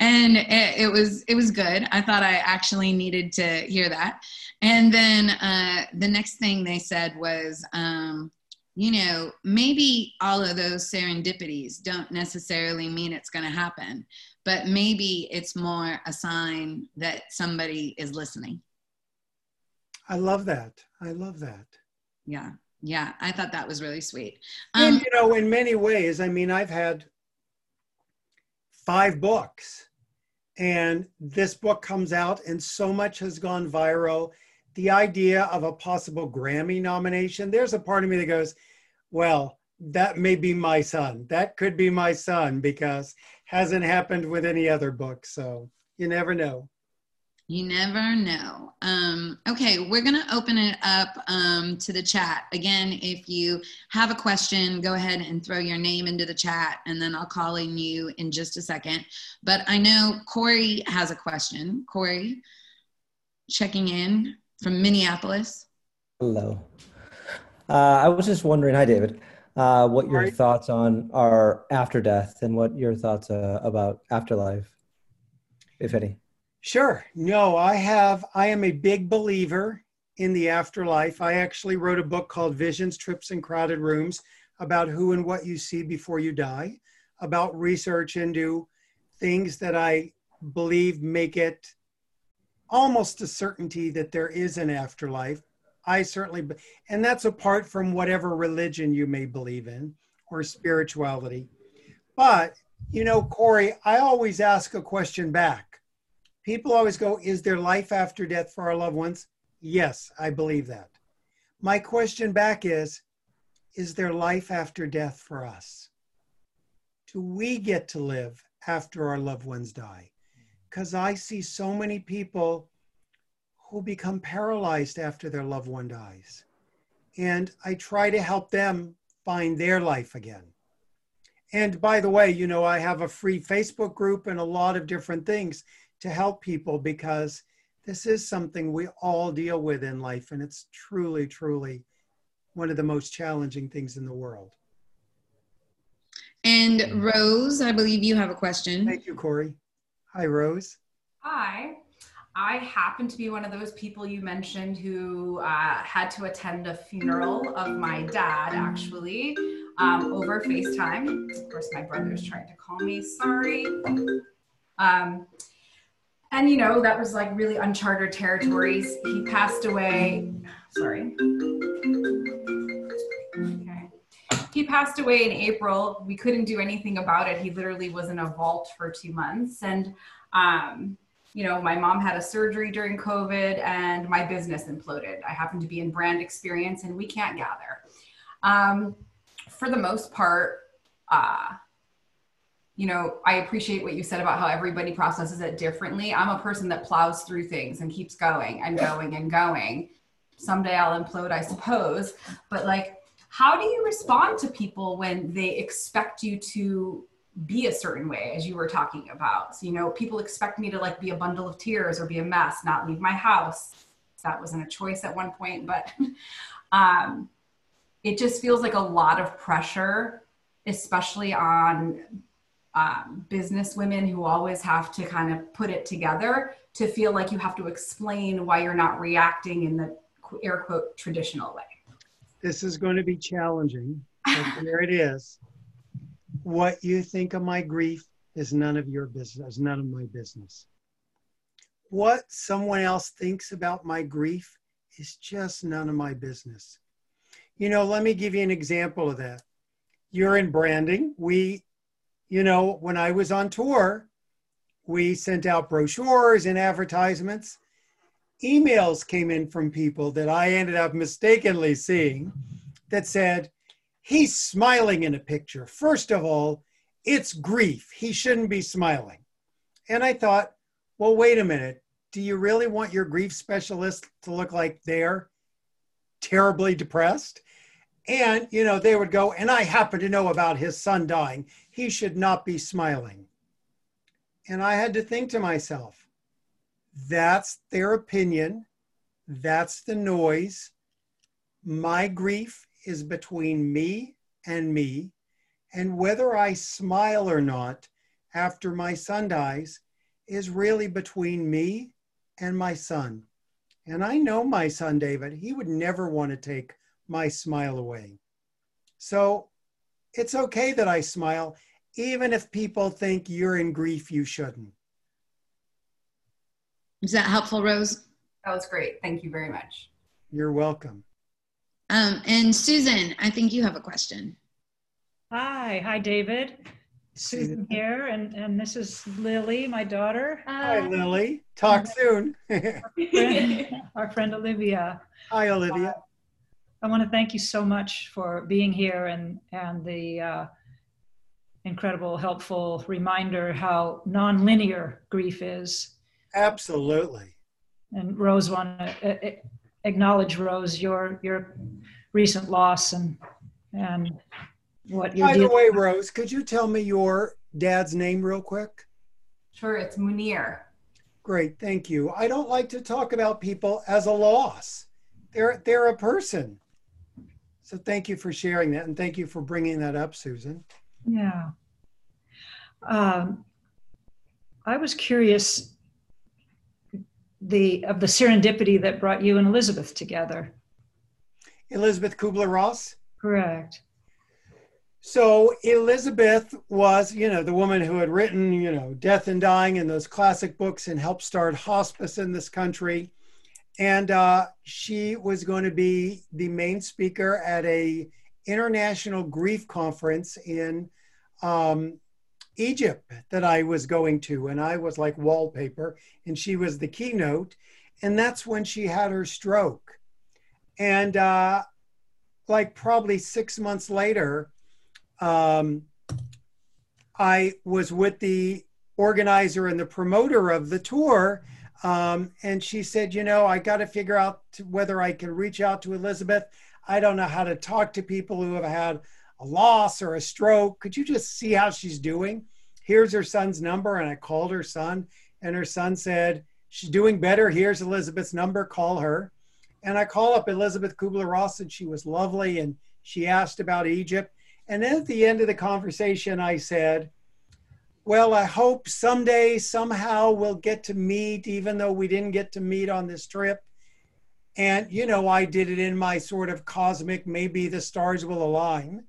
[SPEAKER 1] and it, it, was it was good. I thought I actually needed to hear that. And then uh, the next thing they said was, um, you know, maybe all of those serendipities don't necessarily mean it's going to happen, but maybe it's more a sign that somebody is listening.
[SPEAKER 2] I love that. I love that.
[SPEAKER 1] Yeah. Yeah. I thought that was really sweet.
[SPEAKER 2] Um, and, you know, in many ways, I mean, I've had five books, and this book comes out, and so much has gone viral the idea of a possible Grammy nomination, there's a part of me that goes, well, that may be my son. That could be my son because hasn't happened with any other book. So you never know.
[SPEAKER 1] You never know. Um, okay, we're going to open it up um, to the chat. Again, if you have a question, go ahead and throw your name into the chat, and then I'll call in you in just a second. But I know Corey has a question. Corey, checking in from Minneapolis.
[SPEAKER 5] Hello. Uh, I was just wondering, hi, David, uh, what your thoughts on our after death and what your thoughts uh, about afterlife, if any.
[SPEAKER 2] Sure. No, I have, I am a big believer in the afterlife. I actually wrote a book called Visions, Trips, and Crowded Rooms about who and what you see before you die, about research into things that I believe make it almost a certainty that there is an afterlife. I certainly, and that's apart from whatever religion you may believe in or spirituality. But, you know, Corey, I always ask a question back. People always go, Is there life after death for our loved ones? Yes, I believe that. My question back is Is there life after death for us? Do we get to live after our loved ones die? Because I see so many people who become paralyzed after their loved one dies. And I try to help them find their life again. And by the way, you know, I have a free Facebook group and a lot of different things to help people because this is something we all deal with in life. And it's truly, truly one of the most challenging things in the world.
[SPEAKER 1] And Rose, I believe you have a question.
[SPEAKER 2] Thank you, Corey. Hi, Rose.
[SPEAKER 6] Hi. I happen to be one of those people you mentioned who uh, had to attend a funeral of my dad, actually, um, over FaceTime. Of course, my brother's trying to call me. Sorry. Um, and you know that was like really uncharted territories he passed away sorry he passed away in april we couldn't do anything about it he literally was in a vault for two months and um, you know my mom had a surgery during covid and my business imploded i happened to be in brand experience and we can't gather um, for the most part uh, you know, I appreciate what you said about how everybody processes it differently. I'm a person that plows through things and keeps going and going and going. Someday I'll implode, I suppose. But like, how do you respond to people when they expect you to be a certain way, as you were talking about? So, you know, people expect me to like be a bundle of tears or be a mess, not leave my house. That wasn't a choice at one point, but um, it just feels like a lot of pressure, especially on um, business women who always have to kind of put it together to feel like you have to explain why you're not reacting in the air quote traditional way.
[SPEAKER 2] This is going to be challenging. But there it is. What you think of my grief is none of your business, none of my business. What someone else thinks about my grief is just none of my business. You know, let me give you an example of that. You're in branding. We you know, when I was on tour, we sent out brochures and advertisements. Emails came in from people that I ended up mistakenly seeing that said, he's smiling in a picture. First of all, it's grief. He shouldn't be smiling. And I thought, well, wait a minute. Do you really want your grief specialist to look like they're terribly depressed? And, you know, they would go, and I happen to know about his son dying. He should not be smiling. And I had to think to myself, that's their opinion. That's the noise. My grief is between me and me. And whether I smile or not after my son dies is really between me and my son. And I know my son, David, he would never want to take my smile away. So it's okay that I smile, even if people think you're in grief, you shouldn't.
[SPEAKER 3] Is that helpful, Rose?
[SPEAKER 6] That was great. Thank you very much.
[SPEAKER 2] You're welcome.
[SPEAKER 3] Um, and Susan, I think you have a question.
[SPEAKER 7] Hi, hi, David. Susan here, and, and this is Lily, my daughter.
[SPEAKER 2] Hi, Lily. Talk soon.
[SPEAKER 7] Our friend, our friend Olivia.
[SPEAKER 2] Hi, Olivia.
[SPEAKER 7] I want to thank you so much for being here and and the uh, incredible, helpful reminder how nonlinear grief is.
[SPEAKER 2] Absolutely.
[SPEAKER 7] And Rose, want to uh, acknowledge Rose your your recent loss and and what you're.
[SPEAKER 2] By the way, Rose, could you tell me your dad's name real quick?
[SPEAKER 6] Sure, it's Munir.
[SPEAKER 2] Great, thank you. I don't like to talk about people as a loss. They're they're a person. So thank you for sharing that, and thank you for bringing that up, Susan.
[SPEAKER 7] Yeah. Um, I was curious the of the serendipity that brought you and Elizabeth together.
[SPEAKER 2] Elizabeth Kubler Ross.
[SPEAKER 7] Correct.
[SPEAKER 2] So Elizabeth was, you know, the woman who had written, you know, Death and Dying and those classic books and helped start hospice in this country and uh, she was going to be the main speaker at a international grief conference in um, Egypt that I was going to, and I was like wallpaper, and she was the keynote, and that's when she had her stroke, and uh, like probably six months later, um, I was with the organizer and the promoter of the tour um, and she said, you know, I got to figure out whether I can reach out to Elizabeth. I don't know how to talk to people who have had a loss or a stroke. Could you just see how she's doing? Here's her son's number. And I called her son, and her son said, She's doing better. Here's Elizabeth's number. Call her. And I call up Elizabeth Kubler Ross, and she was lovely. And she asked about Egypt. And then at the end of the conversation, I said, well, I hope someday, somehow, we'll get to meet, even though we didn't get to meet on this trip. And, you know, I did it in my sort of cosmic, maybe the stars will align.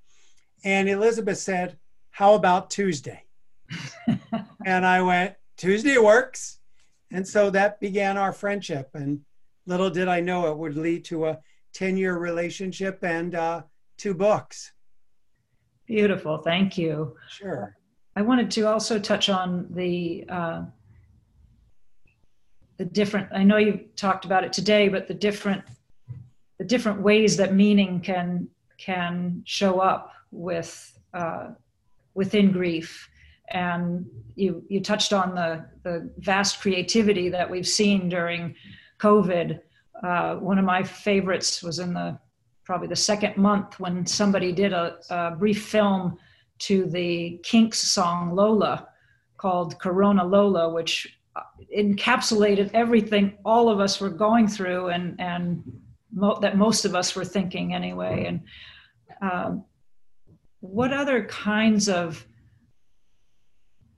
[SPEAKER 2] And Elizabeth said, How about Tuesday? and I went, Tuesday works. And so that began our friendship. And little did I know it would lead to a 10 year relationship and uh, two books.
[SPEAKER 7] Beautiful. Thank you.
[SPEAKER 2] Sure.
[SPEAKER 7] I wanted to also touch on the uh, the different. I know you talked about it today, but the different the different ways that meaning can can show up with uh, within grief. And you you touched on the the vast creativity that we've seen during COVID. Uh, one of my favorites was in the probably the second month when somebody did a, a brief film to the Kinks song Lola called Corona Lola, which encapsulated everything all of us were going through and, and mo- that most of us were thinking anyway. And um, what other kinds of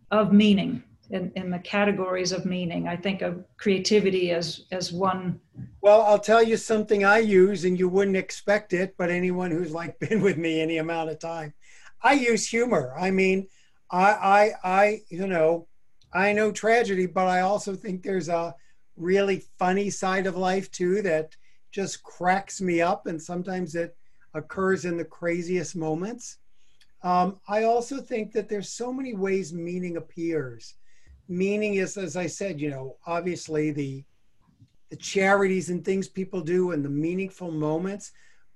[SPEAKER 7] of meaning in, in the categories of meaning? I think of creativity as as one.
[SPEAKER 2] Well, I'll tell you something I use, and you wouldn't expect it, but anyone who's like been with me any amount of time, I use humor. I mean, I, I, I, you know, I know tragedy, but I also think there's a really funny side of life too that just cracks me up, and sometimes it occurs in the craziest moments. Um, I also think that there's so many ways meaning appears. Meaning is, as I said, you know, obviously the the charities and things people do and the meaningful moments,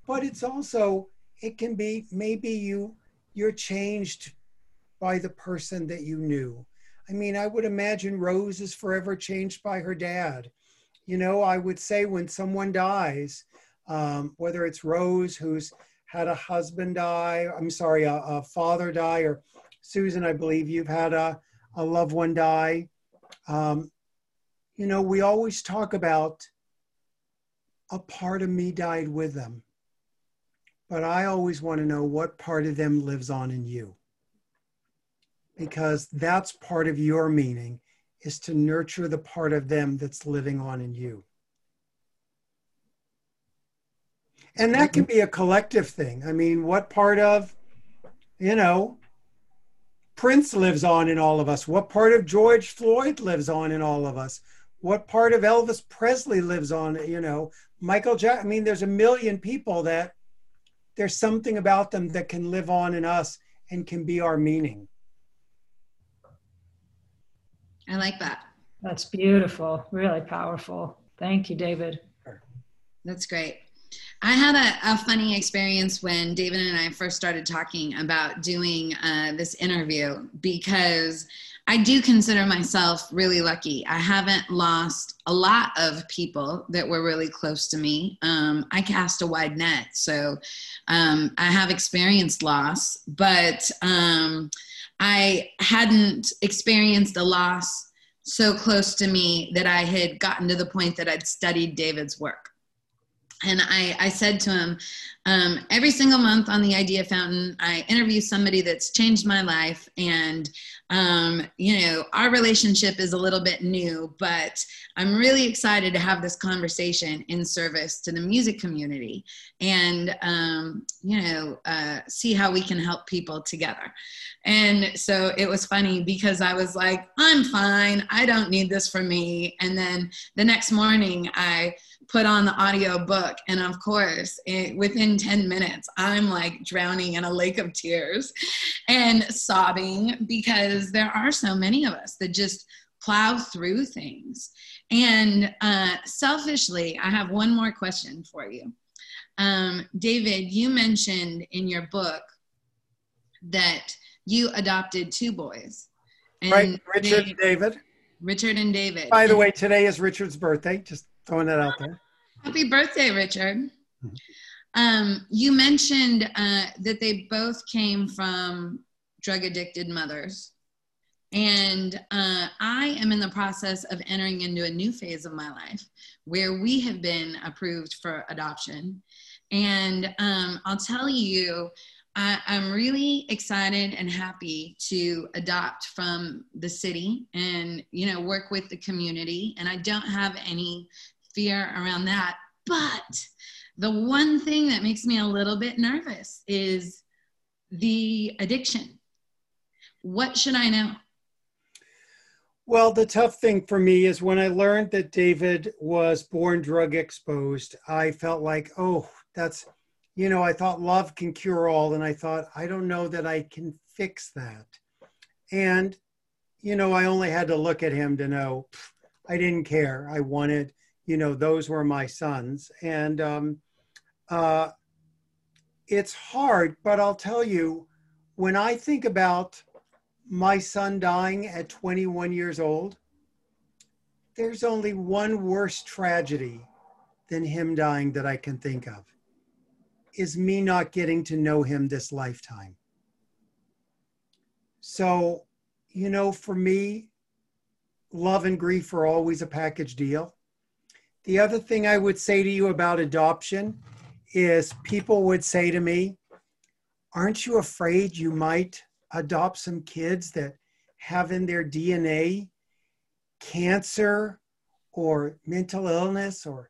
[SPEAKER 2] but it's also it can be maybe you you're changed by the person that you knew. I mean, I would imagine Rose is forever changed by her dad. You know, I would say when someone dies, um, whether it's Rose who's had a husband die, I'm sorry, a, a, father die, or Susan, I believe you've had a, a loved one die. Um, you know, we always talk about a part of me died with them. But I always want to know what part of them lives on in you. Because that's part of your meaning is to nurture the part of them that's living on in you. And that mm-hmm. can be a collective thing. I mean, what part of, you know, Prince lives on in all of us? What part of George Floyd lives on in all of us? What part of Elvis Presley lives on, you know, Michael Jackson? I mean, there's a million people that there's something about them that can live on in us and can be our meaning.
[SPEAKER 1] I like that.
[SPEAKER 7] That's beautiful, really powerful. Thank you, David.
[SPEAKER 1] That's great. I had a, a, funny experience when David and I first started talking about doing uh, this interview because I do consider myself really lucky. I haven't lost a lot of people that were really close to me. Um, I cast a wide net, so um, I have experienced loss, but um, I hadn't experienced a loss so close to me that I had gotten to the point that I'd studied David's work and I, I, said to him um, every single month on the idea fountain i interview somebody that's changed my life and um, you know our relationship is a little bit new but i'm really excited to have this conversation in service to the music community and um, you know uh, see how we can help people together. And so it was funny because i was like i'm fine. I don't need this for me. And then the next morning i put on the audio book and of course it, within 10 minutes i'm like drowning in a lake of tears and sobbing because there are so many of us that just plow through things. And uh, selfishly i have one more question for you. Um, david you mentioned in your book that you adopted two boys.
[SPEAKER 2] Right richard and david.
[SPEAKER 1] Richard and david.
[SPEAKER 2] By the way today is richard's birthday just throwing that out there.
[SPEAKER 1] Happy birthday, Richard. Um, you mentioned uh, that they both came from drug addicted mothers. And uh, I am in the process of entering into a new phase of my life where we have been approved for adoption. And um, I'll tell you, I, am really excited and happy to adopt from the city and you know work with the community. And I don't have any fear around that. But the one thing that makes me a little bit nervous is the addiction. What should I know?
[SPEAKER 2] Well, the tough thing for me is when I learned that David was born drug exposed, I felt like, oh, that's, you know, I thought love can cure all. And I thought, I don't know that I can fix that. And, you know, I only had to look at him to know I didn't care. I wanted, you know, those were my sons. And um, uh, it's hard, but I'll tell you, when I think about my son dying at 21 years old, there's only one worse tragedy than him dying that I can think of is me not getting to know him this lifetime. So, you know, for me, love and grief are always a package deal. The other thing I would say to you about adoption is people would say to me, Aren't you afraid you might adopt some kids that have in their DNA cancer or mental illness or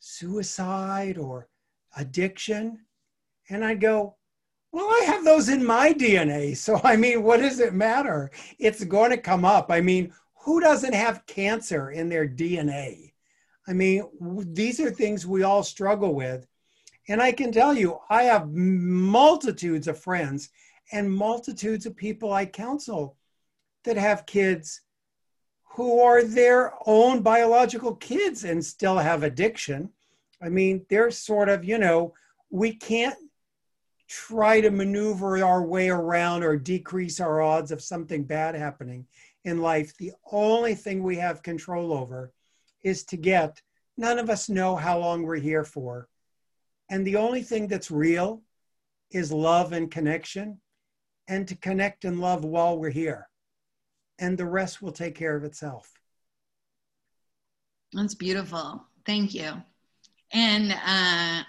[SPEAKER 2] suicide or addiction? And I'd go, well, I have those in my DNA. So, I mean, what does it matter? It's going to come up. I mean, who doesn't have cancer in their DNA? I mean, these are things we all struggle with. And I can tell you, I have multitudes of friends and multitudes of people I counsel that have kids who are their own biological kids and still have addiction. I mean, they're sort of, you know, we can't try to maneuver our way around or decrease our odds of something bad happening in life. The only thing we have control over is to get, none of us know how long we're here for. And the only thing that's real is love and connection and to connect and love while we're here. And the rest will take care of itself.
[SPEAKER 1] That's beautiful. Thank you. And uh,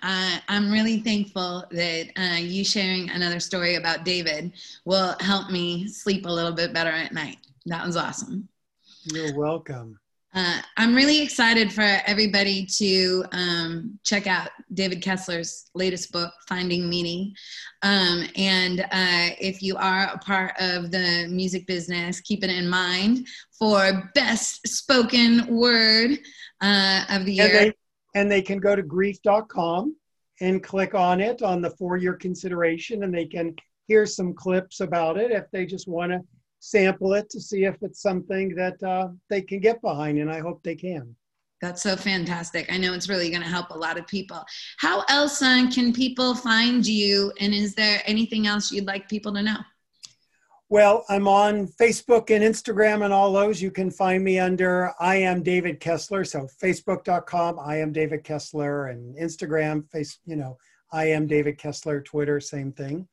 [SPEAKER 1] I, am really thankful that uh, you sharing another story about David will help me sleep a little bit better at night. That was awesome.
[SPEAKER 2] You're welcome.
[SPEAKER 1] Uh, I'm really excited for everybody to um, check out David Kessler's latest book, Finding Meaning. Um, and uh, if you are a part of the music business, keep it in mind for Best Spoken Word uh, of the year.
[SPEAKER 2] And they, and they can go to grief.com and click on it on the for your consideration, and they can hear some clips about it if they just want to sample it to see if it's something that uh, they can get behind, and I hope they can.
[SPEAKER 1] That's so fantastic. I know it's really going to help a lot of people. How else uh, can people find you? And is there anything else you'd like people to know?
[SPEAKER 2] Well, I'm on Facebook and Instagram and all those. You can find me under I am David Kessler. So Facebook.com, I am David Kessler, and Instagram, face, you know, I am David Kessler, Twitter, same thing.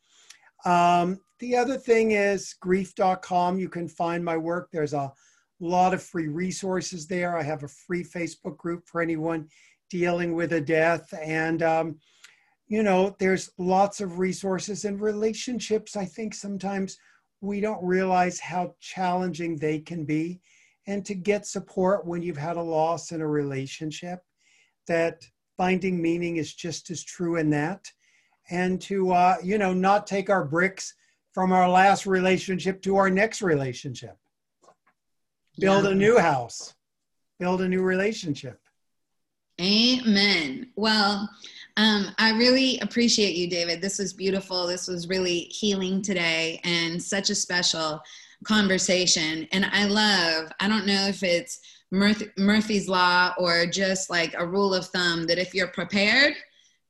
[SPEAKER 2] Um, the other thing is grief.com. You can find my work. There's a lot of free resources there. I have a free Facebook group for anyone dealing with a death. And, um, you know, there's lots of resources and relationships. I think sometimes we don't realize how challenging they can be. And to get support when you've had a loss in a relationship, that finding meaning is just as true in that and to uh, you know not take our bricks from our last relationship to our next relationship. Build yeah. a new house. Build a new relationship.
[SPEAKER 1] Amen. Well um, i really appreciate you david. This was beautiful. This was really healing today and such a special conversation. And i love i don't know if it's murphy's law or just like a rule of thumb that if you're prepared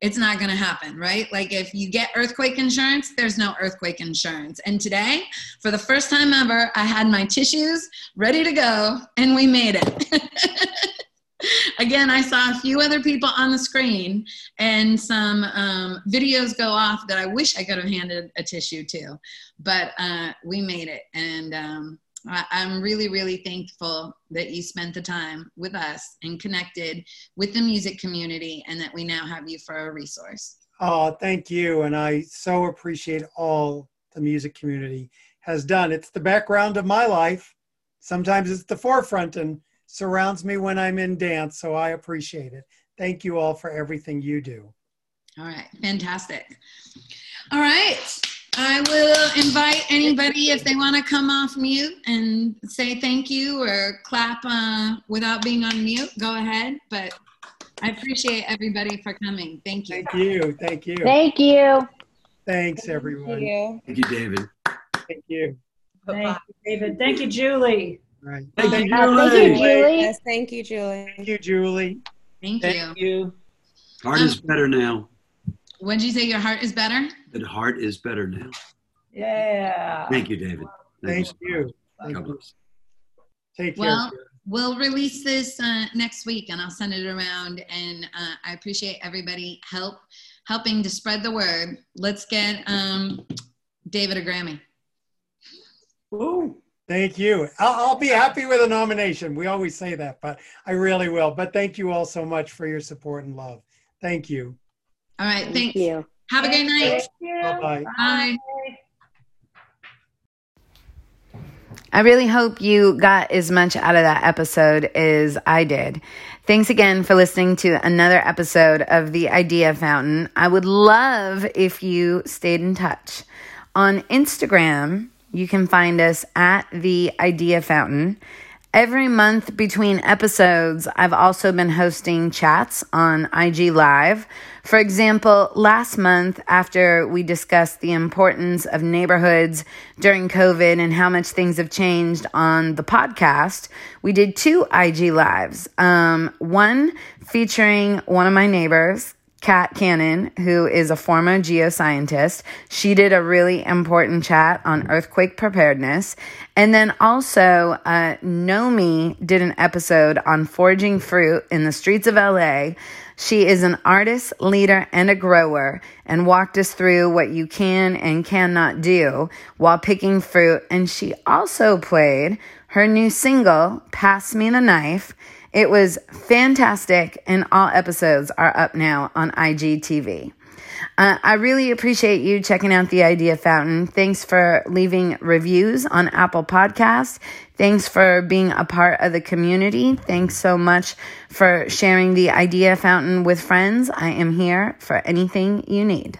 [SPEAKER 1] it's not going to happen, right? Like if you get earthquake insurance, there's no earthquake insurance. And today, for the first time ever, I had my tissues ready to go and we made it. Again, I saw a few other people on the screen and some um, videos go off that I wish I could have handed a tissue to, but uh, we made it. And um, I'm really, really thankful that you spent the time with us and connected with the music community and that we now have you for a resource.
[SPEAKER 2] Oh, thank you. And I so appreciate all the music community has done. It's the background of my life. Sometimes it's the forefront and surrounds me when I'm in dance. So I appreciate it. Thank you all for everything you do.
[SPEAKER 1] All right. Fantastic. All right.
[SPEAKER 3] I will invite anybody if they want to come off mute and say thank you or clap uh, without being on mute. Go ahead. But I appreciate everybody for coming. Thank you.
[SPEAKER 2] Thank you. Thank you.
[SPEAKER 4] Thank you.
[SPEAKER 2] Thanks, everyone.
[SPEAKER 8] Thank you, David.
[SPEAKER 2] Thank you.
[SPEAKER 7] Thank you, David. Thank you, Julie.
[SPEAKER 2] Right.
[SPEAKER 8] Thank
[SPEAKER 2] Thank
[SPEAKER 8] you,
[SPEAKER 2] you,
[SPEAKER 4] Uh, thank you,
[SPEAKER 8] Julie.
[SPEAKER 4] Julie.
[SPEAKER 9] Yes, thank you, Julie.
[SPEAKER 2] Thank you, Julie.
[SPEAKER 3] Thank you.
[SPEAKER 2] Thank you.
[SPEAKER 8] Heart is better now.
[SPEAKER 3] What'd you say? Your heart is better?
[SPEAKER 8] The heart is better now.
[SPEAKER 7] Yeah.
[SPEAKER 8] Thank you, David.
[SPEAKER 2] Thank
[SPEAKER 8] so
[SPEAKER 2] you. Thank you. Take care.
[SPEAKER 3] Well, we'll release this uh, next week, and I'll send it around. And uh, I appreciate everybody help helping to spread the word. Let's get um, David a Grammy.
[SPEAKER 2] Ooh, thank you. I'll, I'll be happy with a nomination. We always say that, but I really will. But thank you all so much for your support and love. Thank you.
[SPEAKER 3] All right,
[SPEAKER 4] Thank
[SPEAKER 3] thanks.
[SPEAKER 4] you.
[SPEAKER 3] Have a good night.
[SPEAKER 2] Bye bye.
[SPEAKER 3] Bye.
[SPEAKER 1] I really hope you got as much out of that episode as I did. Thanks again for listening to another episode of The Idea Fountain. I would love if you stayed in touch. On Instagram, you can find us at The Idea Fountain. Every month between episodes, I've also been hosting chats on IG Live. For example, last month, after we discussed the importance of neighborhoods during COVID and how much things have changed on the podcast, we did two IG Lives. Um, one featuring one of my neighbors, Kat Cannon, who is a former geoscientist. She did a really important chat on earthquake preparedness. And then also, uh, Nomi did an episode on foraging fruit in the streets of LA. She is an artist, leader, and a grower and walked us through what you can and cannot do while picking fruit. And she also played her new single, Pass Me the Knife. It was fantastic, and all episodes are up now on IGTV. Uh, I really appreciate you checking out the Idea Fountain. Thanks for leaving reviews on Apple Podcasts. Thanks for being a part of the community. Thanks so much for sharing the Idea Fountain with friends. I am here for anything you need.